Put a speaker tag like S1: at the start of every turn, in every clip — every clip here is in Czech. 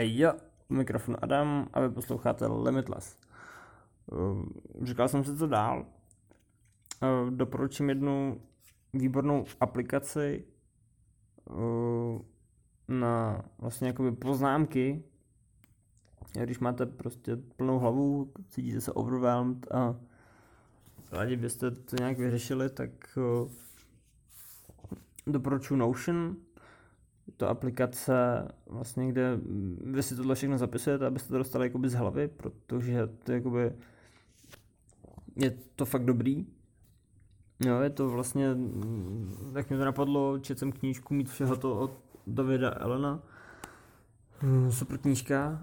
S1: Jo, mikrofon Adam a vy posloucháte Limitless. Uh, říkal jsem si, co dál. Uh, doporučím jednu výbornou aplikaci uh, na vlastně jakoby poznámky. Když máte prostě plnou hlavu, cítíte se overwhelmed a rádi byste to nějak vyřešili, tak doporučuji Notion, to aplikace, vlastně, kde vy si tohle všechno zapisujete, abyste to dostali jakoby z hlavy, protože to jakoby je to fakt dobrý. Jo, je to vlastně, tak mě to napadlo, četl jsem knížku Mít všeho to od Davida Elena. Hmm, super knížka.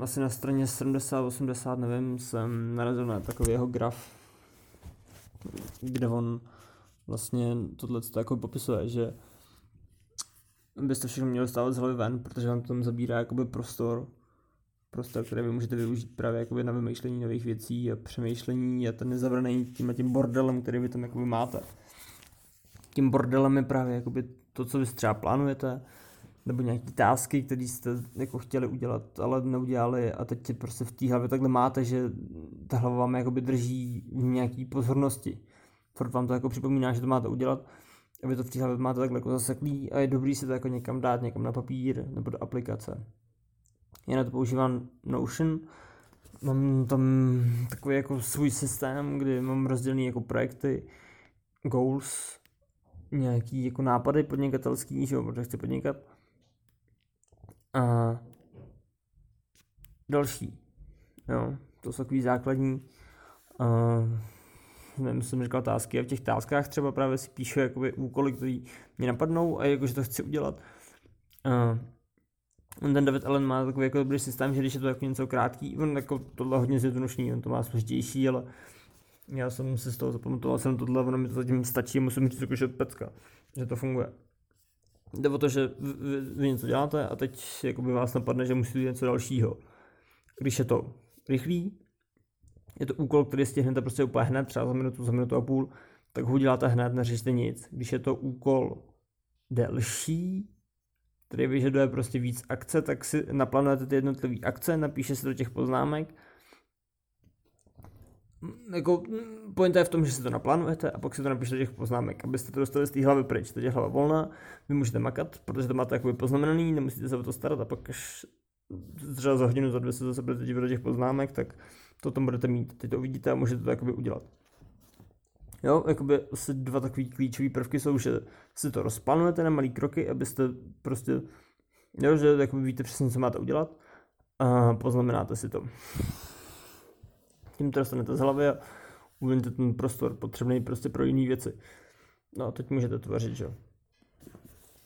S1: Asi na straně 70-80, nevím, jsem narazil na takový jeho graf, kde on vlastně tohle jako popisuje, že byste všechno měli stávat z hlavy ven, protože vám to tam zabírá jakoby prostor, prostor, který vy můžete využít právě jakoby na vymýšlení nových věcí a přemýšlení a ten nezavraný tím tím bordelem, který vy tam jakoby máte. Tím bordelem je právě jakoby to, co vy třeba plánujete, nebo nějaké tásky, které jste jako chtěli udělat, ale neudělali a teď prostě v té hlavě takhle máte, že ta hlava vám jakoby drží v nějaký pozornosti. Furt vám to jako připomíná, že to máte udělat a vy to v hlavě máte takhle jako zaseklý a je dobrý si to jako někam dát, někam na papír nebo do aplikace. Já na to používám Notion, mám tam takový jako svůj systém, kdy mám rozdělený jako projekty, goals, nějaký jako nápady podnikatelský, že jo, protože chci podnikat. A další, jo, to jsou takový základní. A nevím, jsem říkal tásky a v těch táskách třeba právě si píšu jakoby úkoly, které mě napadnou a jakože to chci udělat. Uh, ten David Allen má takový jako dobrý systém, že když je to jako něco krátký, on jako tohle hodně zjednodušný, on to má složitější, ale já jsem si z toho zapamatoval, jsem tohle, ono mi to zatím stačí, musím říct jako, že pecka, že to funguje. Jde o to, že vy, vy něco děláte a teď jakoby vás napadne, že musíte něco dalšího. Když je to rychlý, je to úkol, který stihnete prostě úplně hned, třeba za minutu, za minutu a půl, tak ho uděláte hned, neřešte nic. Když je to úkol delší, který vyžaduje prostě víc akce, tak si naplánujete ty jednotlivé akce, napíše se do těch poznámek. Jako, pointa je v tom, že si to naplánujete a pak si to napíšete do těch poznámek, abyste to dostali z té hlavy pryč. Teď je hlava volná, vy můžete makat, protože to máte jakoby poznamenaný, nemusíte se o to starat a pak až třeba za hodinu, za dvě se zase budete dívat do těch poznámek, tak to tam budete mít. Teď to uvidíte a můžete to jakoby udělat. Jo, jakoby asi dva takové klíčové prvky jsou, že si to rozplánujete na malé kroky, abyste prostě, jo, že jakoby víte přesně, co máte udělat a poznamenáte si to. Tím to dostanete z hlavy a uvidíte ten prostor potřebný prostě pro jiné věci. No a teď můžete tvořit, že jo.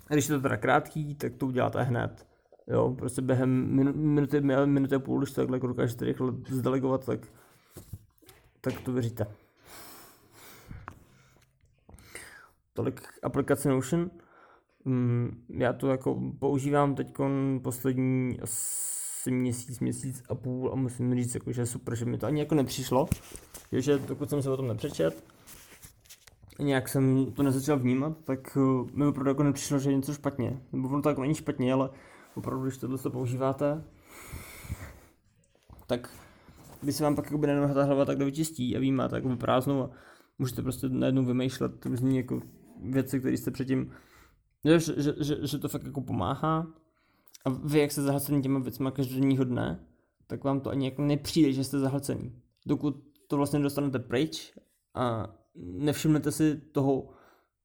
S1: Když je to teda krátký, tak to uděláte hned. Jo, prostě během minuty, minuty a půl, když to takhle dokážete rychle zdelegovat, tak, tak to věříte. Tolik aplikace Notion. Mm, já to jako používám teď poslední asi měsíc, měsíc a půl a musím říct, jako, že je super, že mi to ani jako nepřišlo, že dokud jsem se o tom nepřečet, nějak jsem to nezačal vnímat, tak uh, mi opravdu jako nepřišlo, že je něco špatně. Nebo ono to jako není špatně, ale opravdu, když tohle to používáte, tak když se vám pak jako nejenom ta hlava tak vyčistí a vy máte jako prázdnou a můžete prostě najednou vymýšlet různý jako věci, které jste předtím, že, že, že, že, to fakt jako pomáhá a vy, jak jste zahlcený těma věcmi každodenního dne, tak vám to ani jako nepřijde, že jste zahlcený. Dokud to vlastně dostanete pryč a nevšimnete si toho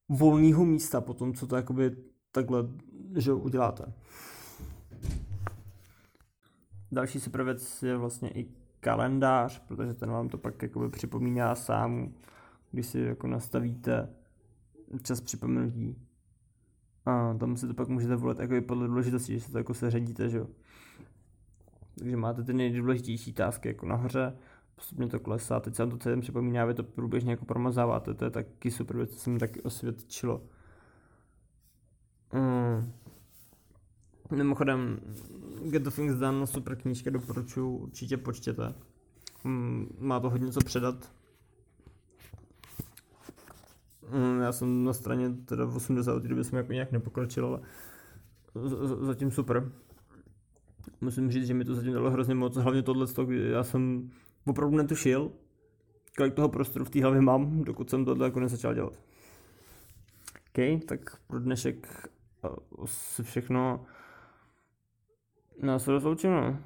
S1: volného místa po tom, co to jakoby takhle, že uděláte. Další super věc je vlastně i kalendář, protože ten vám to pak jakoby připomíná sám, když si jako nastavíte čas připomenutí. A tam si to pak můžete volit jako podle důležitosti, že se to jako seřadíte, že jo. Takže máte ty nejdůležitější tásky jako nahoře, postupně to klesá, teď se vám to celém připomíná, vy to průběžně jako promazáváte, to je taky super věc, co se mi taky osvědčilo. Mm. Mimochodem, Get the Things Done, super knížka, doporučuji, určitě počtěte. Mm, má to hodně co předat. Mm, já jsem na straně teda 80, od té doby jsem jako nějak nepokročil, ale zatím super. musím říct, že mi to zatím dalo hrozně moc, hlavně tohle, já jsem opravdu netušil, kolik toho prostoru v té hlavě mám, dokud jsem tohle jako nezačal dělat. OK, tak pro dnešek asi všechno. No, se rozloučím, no.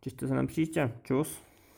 S1: Těšte se na příště. Čus.